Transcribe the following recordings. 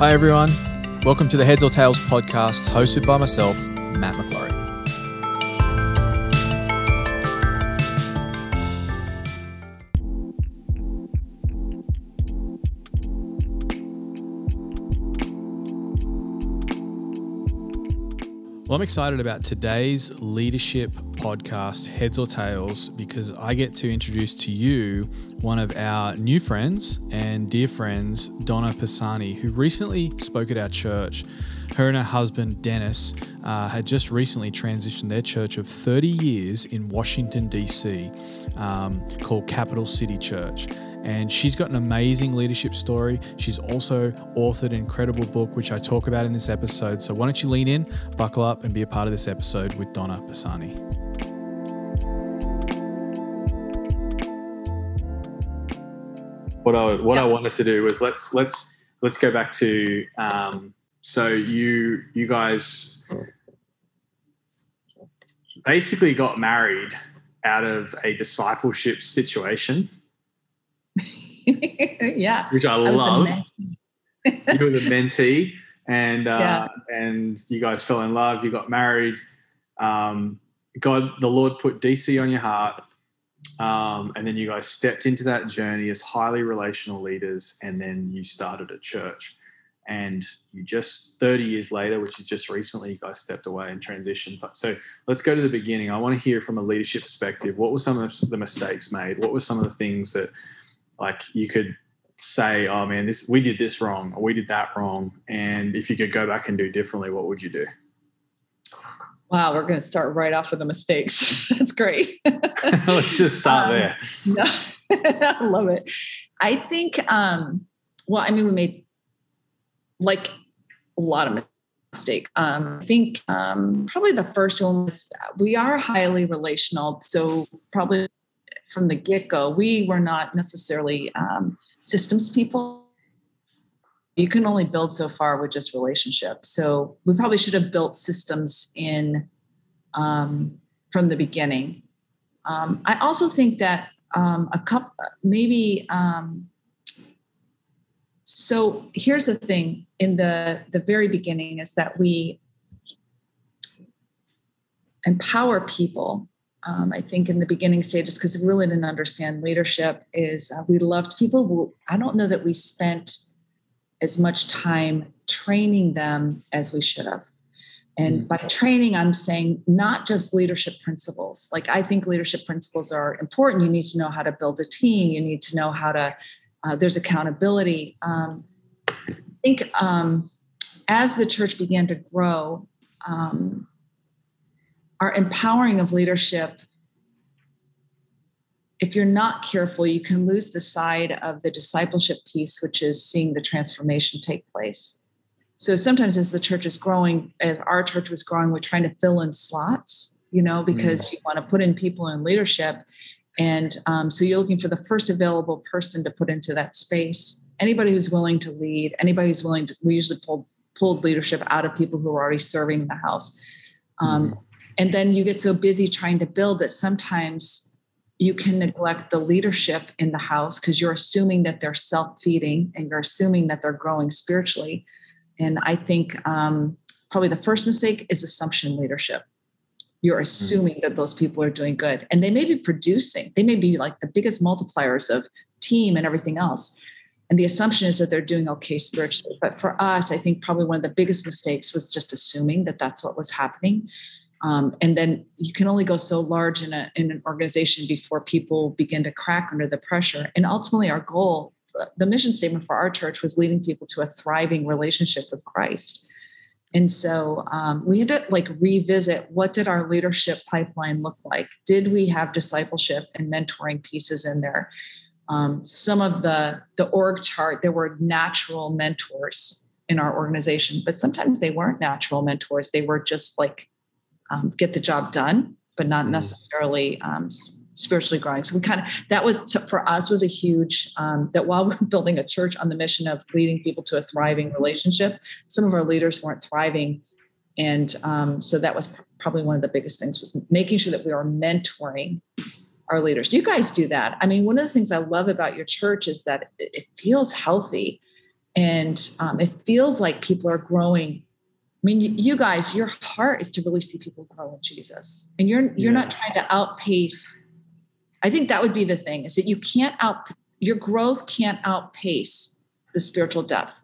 Hi, everyone. Welcome to the Heads or Tails podcast, hosted by myself, Matt McClurry. Well, I'm excited about today's leadership podcast, Heads or Tails, because I get to introduce to you one of our new friends and dear friends, Donna Pisani, who recently spoke at our church. Her and her husband, Dennis, uh, had just recently transitioned their church of 30 years in Washington, D.C., um, called Capital City Church and she's got an amazing leadership story. She's also authored an incredible book, which I talk about in this episode. So why don't you lean in, buckle up, and be a part of this episode with Donna Pisani. What I what yeah. I wanted to do was let's let's let's go back to um, so you you guys basically got married out of a discipleship situation yeah. Which I, I love. you were the mentee, and uh, yeah. and you guys fell in love. You got married. Um, God, the Lord put DC on your heart, um, and then you guys stepped into that journey as highly relational leaders, and then you started a church. And you just 30 years later, which is just recently, you guys stepped away and transitioned. So let's go to the beginning. I want to hear from a leadership perspective. What were some of the mistakes made? What were some of the things that like you could say, "Oh man, this we did this wrong, or we did that wrong," and if you could go back and do differently, what would you do? Wow, we're going to start right off with the mistakes. That's great. Let's just stop um, there. No, I love it. I think. Um, well, I mean, we made like a lot of mistakes. Um, I think um, probably the first one was we are highly relational, so probably from the get go, we were not necessarily um, systems people. You can only build so far with just relationships. So we probably should have built systems in um, from the beginning. Um, I also think that um, a couple, maybe. Um, so here's the thing: in the the very beginning, is that we empower people um, I think in the beginning stages, because we really didn't understand leadership, is uh, we loved people. I don't know that we spent as much time training them as we should have. And mm. by training, I'm saying not just leadership principles. Like I think leadership principles are important. You need to know how to build a team. You need to know how to. Uh, there's accountability. Um, I think um, as the church began to grow, um, our empowering of leadership if you're not careful you can lose the side of the discipleship piece which is seeing the transformation take place. So sometimes as the church is growing as our church was growing we're trying to fill in slots you know because mm. you want to put in people in leadership. And um, so you're looking for the first available person to put into that space. Anybody who's willing to lead anybody who's willing to we usually pulled pulled leadership out of people who are already serving in the house. Um, mm. and then you get so busy trying to build that sometimes you can neglect the leadership in the house because you're assuming that they're self-feeding and you're assuming that they're growing spiritually. And i think um, probably the first mistake is assumption leadership. You're hmm. assuming mm that those people are doing good and they may be producing they may be like the biggest multipliers of team and everything else. And the assumption is that they're doing okay spiritually. But for us i think probably one of the biggest mistakes was just assuming that that's what was happening um, and then you can only go so large in, a, in an organization before people begin to crack under the pressure. And ultimately, our goal, the mission statement for our church was leading people to a thriving relationship with Christ. And so um, we had to like revisit what did our leadership pipeline look like? Did we have discipleship and mentoring pieces in there? Um, some of the the org chart, there were natural mentors in our organization, but sometimes they weren't natural mentors. They were just like um, get the job done, but not mm-hmm. necessarily um, spiritually growing. So we kind of that was for us was a huge um, that while we're building a church on the mission of leading people to a thriving relationship, some of our leaders weren't thriving, and um, so that was probably one of the biggest things was making sure that we are mentoring our leaders. Do you guys do that? I mean, one of the things I love about your church is that it feels healthy. and um, it feels like people are growing I mean, you, guys, your heart is to really see people grow in Jesus, and you're you're yeah. not trying to outpace. I think that would be the thing is that you can't out your growth can't outpace the spiritual depth.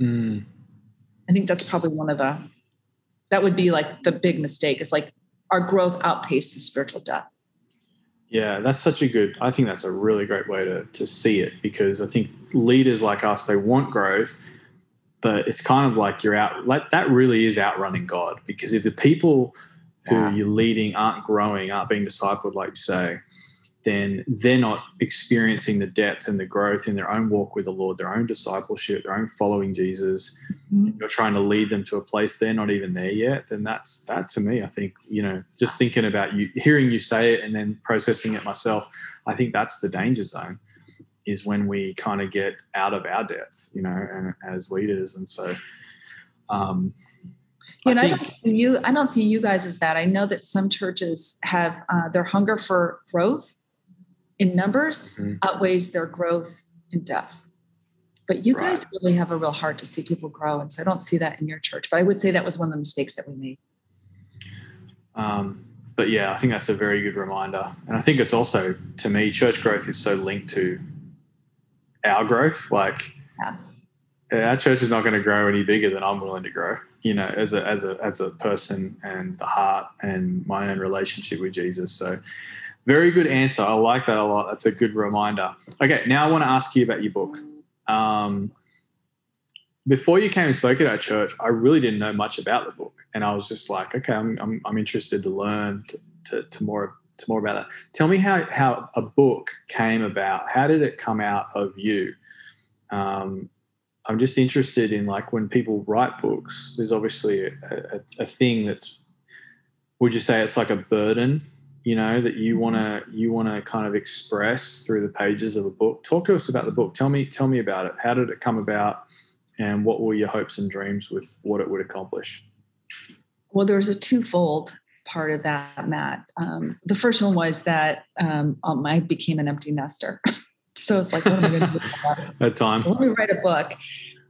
Mm. I think that's probably one of the that would be like the big mistake. Is like our growth outpaced the spiritual depth. Yeah, that's such a good. I think that's a really great way to to see it because I think leaders like us they want growth but it's kind of like you're out like that really is outrunning god because if the people who yeah. you're leading aren't growing aren't being discipled like you say then they're not experiencing the depth and the growth in their own walk with the lord their own discipleship their own following jesus mm-hmm. you're trying to lead them to a place they're not even there yet then that's that to me i think you know just thinking about you hearing you say it and then processing it myself i think that's the danger zone is when we kind of get out of our depth, you know, and as leaders. And so, um, yeah, I, think, I don't see you. I don't see you guys as that. I know that some churches have uh, their hunger for growth in numbers mm-hmm. outweighs their growth in depth. But you right. guys really have a real heart to see people grow, and so I don't see that in your church. But I would say that was one of the mistakes that we made. Um, but yeah, I think that's a very good reminder, and I think it's also to me, church growth is so linked to our growth. Like yeah. our church is not going to grow any bigger than I'm willing to grow. You know, as a as a as a person and the heart and my own relationship with Jesus. So, very good answer. I like that a lot. That's a good reminder. Okay, now I want to ask you about your book. Um, before you came and spoke at our church, I really didn't know much about the book, and I was just like, okay, I'm I'm, I'm interested to learn to, to, to more to more about that. Tell me how how a book came about. How did it come out of you? Um, I'm just interested in like when people write books. There's obviously a, a, a thing that's. Would you say it's like a burden? You know that you want to you want to kind of express through the pages of a book. Talk to us about the book. Tell me tell me about it. How did it come about? And what were your hopes and dreams with what it would accomplish? Well, there was a twofold part of that, Matt. Um, the first one was that um, um, I became an empty nester. so it's like, what am I going to do? At time. So let me write a book.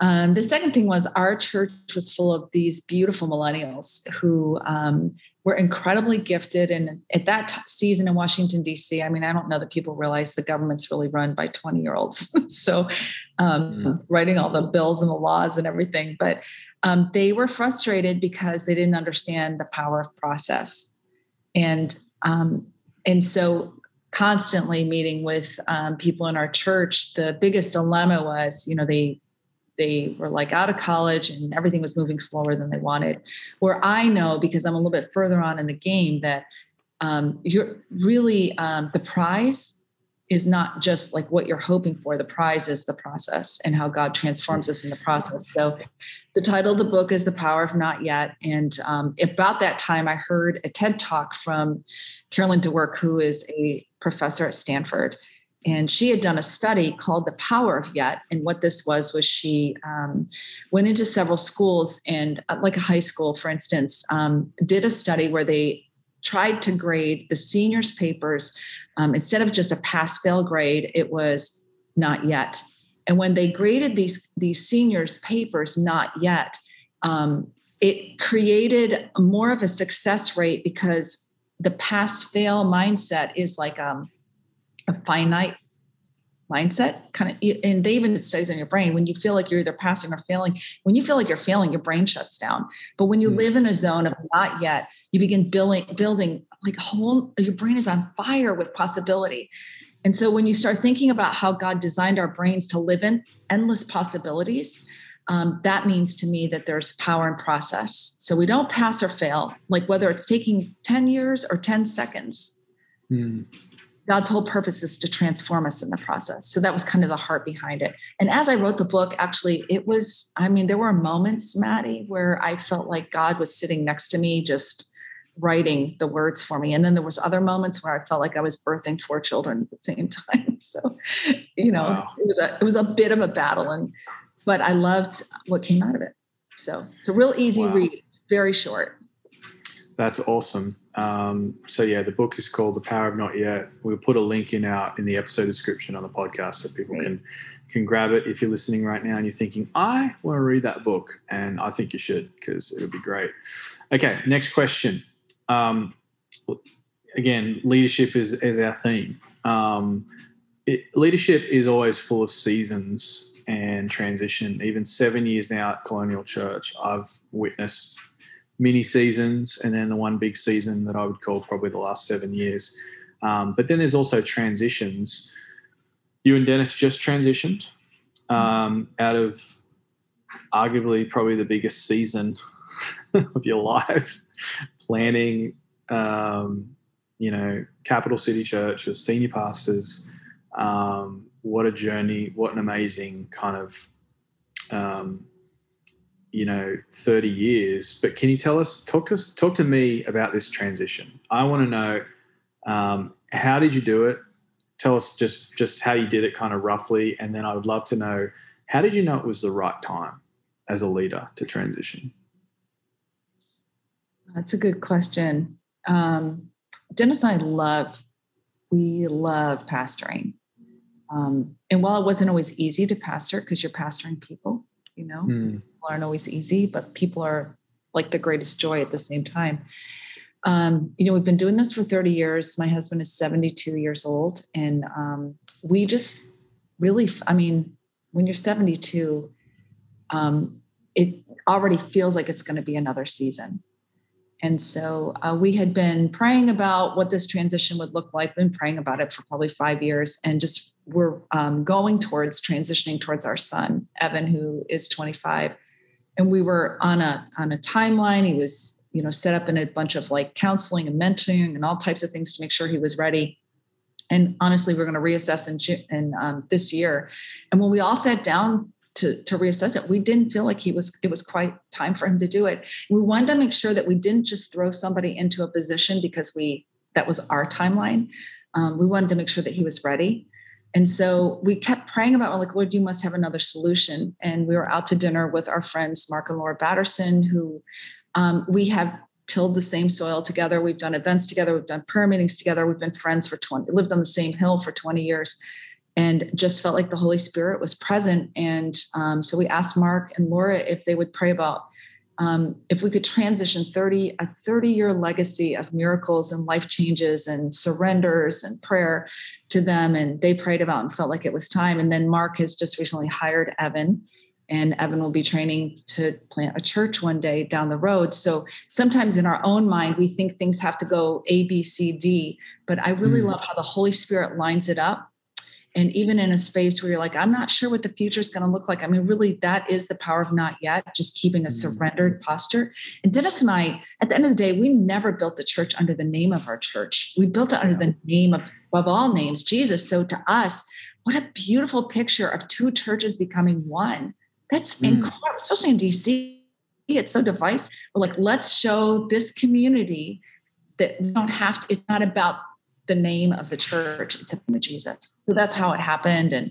Um, the second thing was our church was full of these beautiful millennials who um, were incredibly gifted. And at that t- season in Washington, D.C., I mean, I don't know that people realize the government's really run by 20 year olds. so um, mm. writing all the bills and the laws and everything. But um, they were frustrated because they didn't understand the power of process. And um, and so constantly meeting with um, people in our church, the biggest dilemma was, you know, they they were like out of college and everything was moving slower than they wanted. Where I know because I'm a little bit further on in the game that um, you're really um, the prize is not just like what you're hoping for. The prize is the process and how God transforms us in the process. So, the title of the book is The Power of Not Yet. And um, about that time, I heard a TED talk from Carolyn Dweck, who is a professor at Stanford. And she had done a study called The Power of Yet. And what this was, was she um, went into several schools and, uh, like a high school, for instance, um, did a study where they tried to grade the seniors' papers um, instead of just a pass fail grade, it was not yet. And when they graded these, these seniors' papers, not yet, um, it created more of a success rate because the pass fail mindset is like um, a finite mindset kind of and they even studies in your brain. When you feel like you're either passing or failing when you feel like you're failing your brain shuts down. But when you mm. live in a zone of not yet you begin building building like whole your brain is on fire with possibility. And so when you start thinking about how god designed our brains to live in endless possibilities um, that means to me that there's power in process. So we don't pass or fail like whether it's taking 10 years or 10 seconds. Mm. God's whole purpose is to transform us in the process. So that was kind of the heart behind it. And as I wrote the book, actually, it was, I mean, there were moments, Maddie, where I felt like God was sitting next to me, just writing the words for me. And then there was other moments where I felt like I was birthing four children at the same time. So, you know, wow. it was a it was a bit of a battle. And but I loved what came out of it. So it's a real easy wow. read, very short. That's awesome. Um, so yeah, the book is called The Power of Not Yet. We'll put a link in our in the episode description on the podcast so people can can grab it if you're listening right now and you're thinking, I want to read that book, and I think you should because it'll be great. Okay, next question. Um, again, leadership is is our theme. Um, it, leadership is always full of seasons and transition. Even seven years now at Colonial Church, I've witnessed mini seasons and then the one big season that I would call probably the last seven years. Um, but then there's also transitions. You and Dennis just transitioned um, out of arguably probably the biggest season of your life, planning, um, you know, capital city church, as senior pastors. Um, what a journey! What an amazing kind of um, you know 30 years but can you tell us talk to us talk to me about this transition. I want to know um, how did you do it? Tell us just just how you did it kind of roughly and then i would love to know how did you know it was the right time as a leader to transition? That's a good question. Um, dennis and i love we love pastoring. Um, and while it wasn't always easy to pastor because you're pastoring people you know mm aren't always easy, but people are like the greatest joy at the same time. Um, you know, we've been doing this for 30 years. My husband is 72 years old, and um, we just really, I mean, when you're 72, um, it already feels like it's going to be another season. And so uh, we had been praying about what this transition would look like, been praying about it for probably five years, and just we're um, going towards transitioning towards our son, Evan, who is 25 and we were on a on a timeline. He was you know set up in a bunch of like counseling and mentoring and all types of things to make sure he was ready. And honestly we're going to reassess in, in um, this year. And when we all sat down to, to reassess it we didn't feel like he was it was quite time for him to do it we wanted to make sure that we didn't just throw somebody into a position because we that was our timeline um, we wanted to make sure that he was ready and so we kept praying about, we're like, Lord, you must have another solution. And we were out to dinner with our friends, Mark and Lora Batterson, who um, we have tilled the same soil together. We've done events together. We've done prayer meetings together. We've been friends for 20, lived on the same hill for 20 years and just felt like the Holy Spirit was present. And um, so we asked Mark and Lora if they would pray about um, if we could transition 30 a 30 year legacy of miracles and life changes and surrenders and prayer to them and they prayed about and felt like it was time and then mark has just recently hired evan and evan will be training to plant a church one day down the road so sometimes in our own mind we think things have to go a b c d but i really mm. love how the holy spirit lines it up and even in a space where you're like i'm not sure what the future is going to look like. I mean really that is the power of not yet just keeping a mm-hmm. surrendered posture. And dennis and i at the end of the day we never built the church under the name of our church. We built it under the name of above all names jesus. So to us what a beautiful picture of two churches becoming one. That's mm. incredible especially in dc it's so divisive. We're like let's show this community that we don't have to it's not about the name of the church. It's a name of Jesus. So that's how it happened. And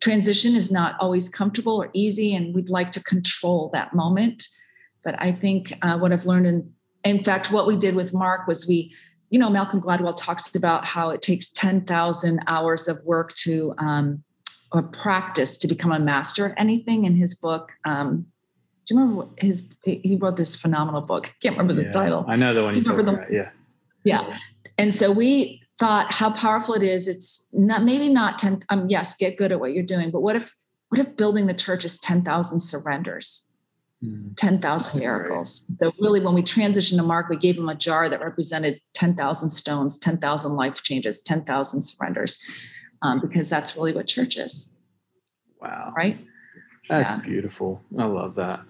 transition is not always comfortable or easy, and we'd like to control that moment. But I think uh, what I've learned, in, in fact, what we did with Mark was we, you know, Malcolm Gladwell talks about how it takes 10,000 hours of work to um, or practice to become a master at anything in his book. Um, do you remember his? He wrote this phenomenal book. I can't remember the yeah, title. I know the one you remember the, about. Yeah. Yeah. And so we thought how powerful it is. It's not maybe not 10, um, yes, get good at what you're doing, but what if what if building the church is 10,000 surrenders? Mm. 10,000 miracles. So, really, when we transitioned to Mark, we gave him a jar that represented 10,000 stones, 10,000 life changes, 10,000 surrenders, um, because that's really what church is. Wow. Right? That's yeah. beautiful. I love that.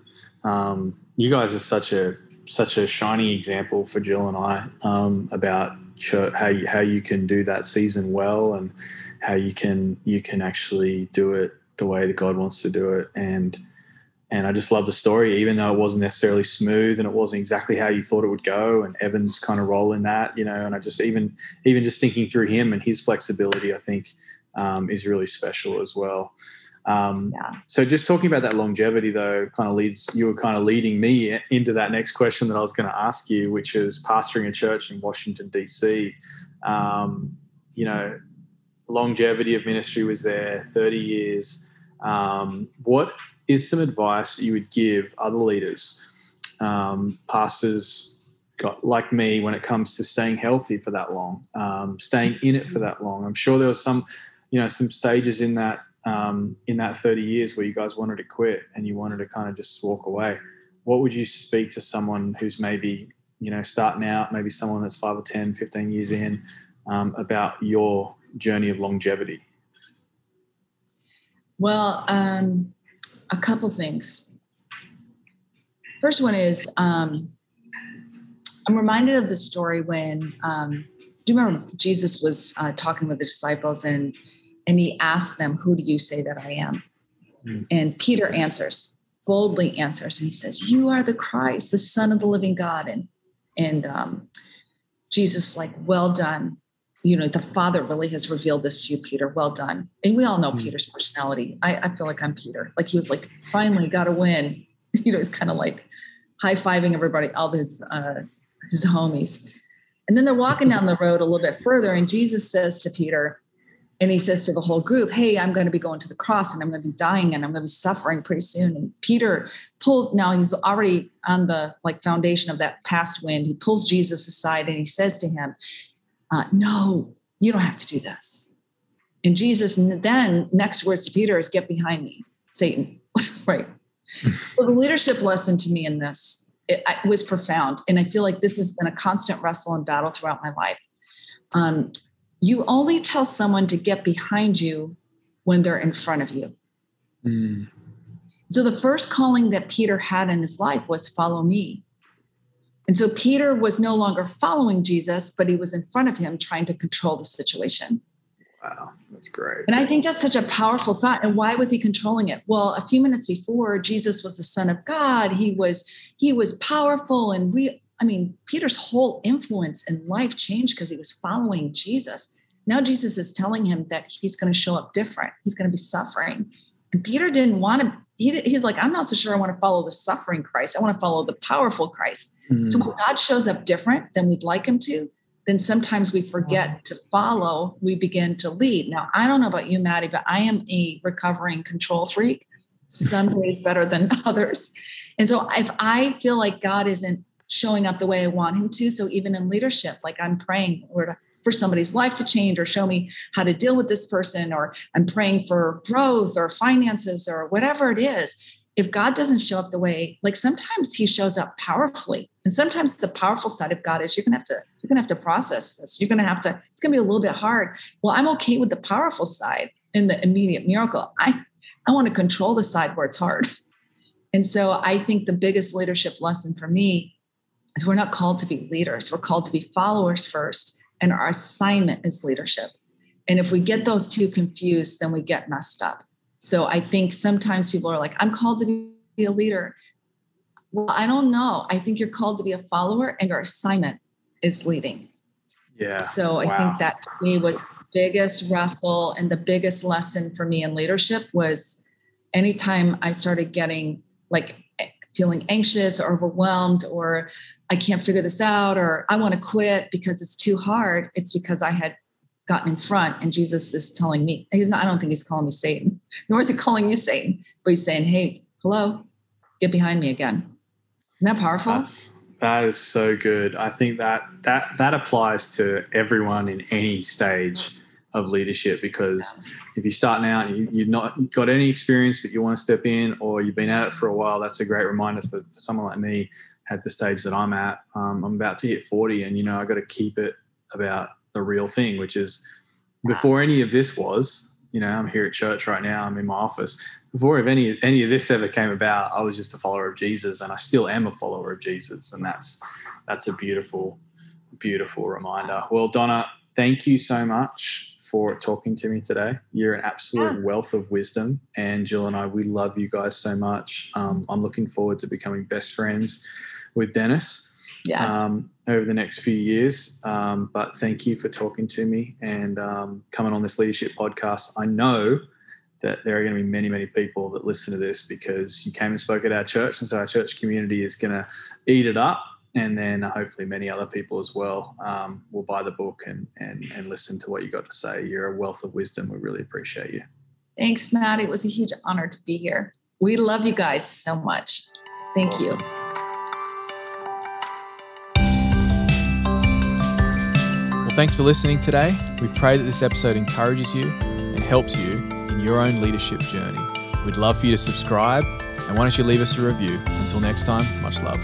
Um, you guys are such a such a shining example for Jill and I um, about how you, how you can do that season well and how you can you can actually do it the way that God wants to do it. And and I just love the story even though it wasn't necessarily smooth and it wasn't exactly how you thought it would go and Evan's kind of role in that you know and I just even even just thinking through him and his flexibility I think um, is really special as well Um, yeah. So just talking about that longevity, though, kind of leads you were kind of leading me into that next question that I was going to ask you, which is pastoring a church in Washington D.C. Um, you know, longevity of ministry was there, thirty years. Um, what is some advice you would give other leaders, um, pastors, got like me, when it comes to staying healthy for that long, um, staying in it for that long? I'm sure there was some, you know, some stages in that um, in that 30 years where you guys wanted to quit and you wanted to kind of just walk away. What would you speak to someone who's maybe you know starting out, maybe someone that's five or 10, 15 years in, um, about your journey of longevity? Well, um, a couple things. First one is um, I'm reminded of the story when um, do you remember Jesus was uh, talking with the disciples and and he asks them, "Who do you say that I am?" Mm. And Peter answers, boldly answers, and he says, "You are the Christ, the Son of the Living God." And and um, Jesus, like, "Well done." You know, the Father really has revealed this to you, Peter. Well done. And we all know mm. Peter's personality. I, I feel like I'm Peter. Like he was like, finally got to win. You know, he's kind of like high fiving everybody, all his uh, his homies. And then they're walking down the road a little bit further, and Jesus says to Peter, and he says to the whole group, Hey, I'm going to be going to the cross and I'm going to be dying and I'm going to be suffering pretty soon. And Peter pulls, now he's already on the like foundation of that past wind. He pulls Jesus aside and he says to him, uh, No, you don't have to do this. And Jesus then next words to Peter is, Get behind me, Satan. right. so the leadership lesson to me in this it, it was profound. And I feel like this has been a constant wrestle and battle throughout my life. Um, you only tell someone to get behind you when they're in front of you. Mm. So the first calling that Peter had in his life was follow me. And so Peter was no longer following Jesus, but he was in front of him trying to control the situation. Wow, that's great. And I think that's such a powerful thought. And why was he controlling it? Well, a few minutes before, Jesus was the Son of God. He was he was powerful and we I mean, Peter's whole influence in life changed because he was following Jesus. Now Jesus is telling him that he's going to show up different. He's going to be suffering. And Peter didn't want to, he, he's like, I'm not so sure I want to follow the suffering Christ. I want to follow the powerful Christ. Mm-hmm. So when God shows up different than we'd like him to, then sometimes we forget to follow, we begin to lead. Now, I don't know about you, Maddie, but I am a recovering control freak, some days better than others. And so if I feel like God isn't showing up the way I want him to. So even in leadership, like I'm praying or for somebody's life to change or show me how to deal with this person, or I'm praying for growth or finances or whatever it is. If God doesn't show up the way, like sometimes he shows up powerfully. And sometimes the powerful side of God is you're gonna have to, you're gonna have to process this. You're gonna have to, it's gonna be a little bit hard. Well, I'm okay with the powerful side in the immediate miracle. I I want to control the side where it's hard. And so I think the biggest leadership lesson for me is we're not called to be leaders. We're called to be followers first, and our assignment is leadership. And if we get those two confused, then we get messed up. So I think sometimes people are like, I'm called to be a leader. Well, I don't know. I think you're called to be a follower, and your assignment is leading. Yeah. So I wow. think that to me was the biggest wrestle and the biggest lesson for me in leadership was anytime I started getting like feeling anxious or overwhelmed or I can't figure this out or I want to quit because it's too hard, it's because I had gotten in front and Jesus is telling me, he's not, I don't think he's calling me Satan, nor is he calling you Satan, but he's saying, hey, hello, get behind me again. Isn't that powerful? That's, that is so good. I think that that that applies to everyone in any stage of leadership because if you're starting out and you, have not got any experience but you want to step in or you've been at it for a while that's a great reminder for, for someone like me at the stage that i'm at. Um, i'm about to hit 40 and you know i got to keep it about the real thing which is before any of this was you know i'm here at church right now i'm in my office. Before if any any of this ever came about i was just a follower of jesus and i still am a follower of jesus and that's that's a beautiful beautiful reminder. Well donna thank you so much for talking to me today. You're an absolute yeah. wealth of wisdom. And Jill and I, we love you guys so much. Um, I'm looking forward to becoming best friends with Dennis yes. um, over the next few years. Um, but thank you for talking to me and um, coming on this leadership podcast. I know that there are going to be many, many people that listen to this because you came and spoke at our church. And so our church community is going to eat it up. And then hopefully many other people as well um, will buy the book and, and, and listen to what you got to say. You're a wealth of wisdom. We really appreciate you. Thanks, Matt. It was a huge honor to be here. We love you guys so much. Thank awesome. you. Well, thanks for listening today. We pray that this episode encourages you and helps you in your own leadership journey. We'd love for you to subscribe, and why don't you leave us a review? Until next time, much love.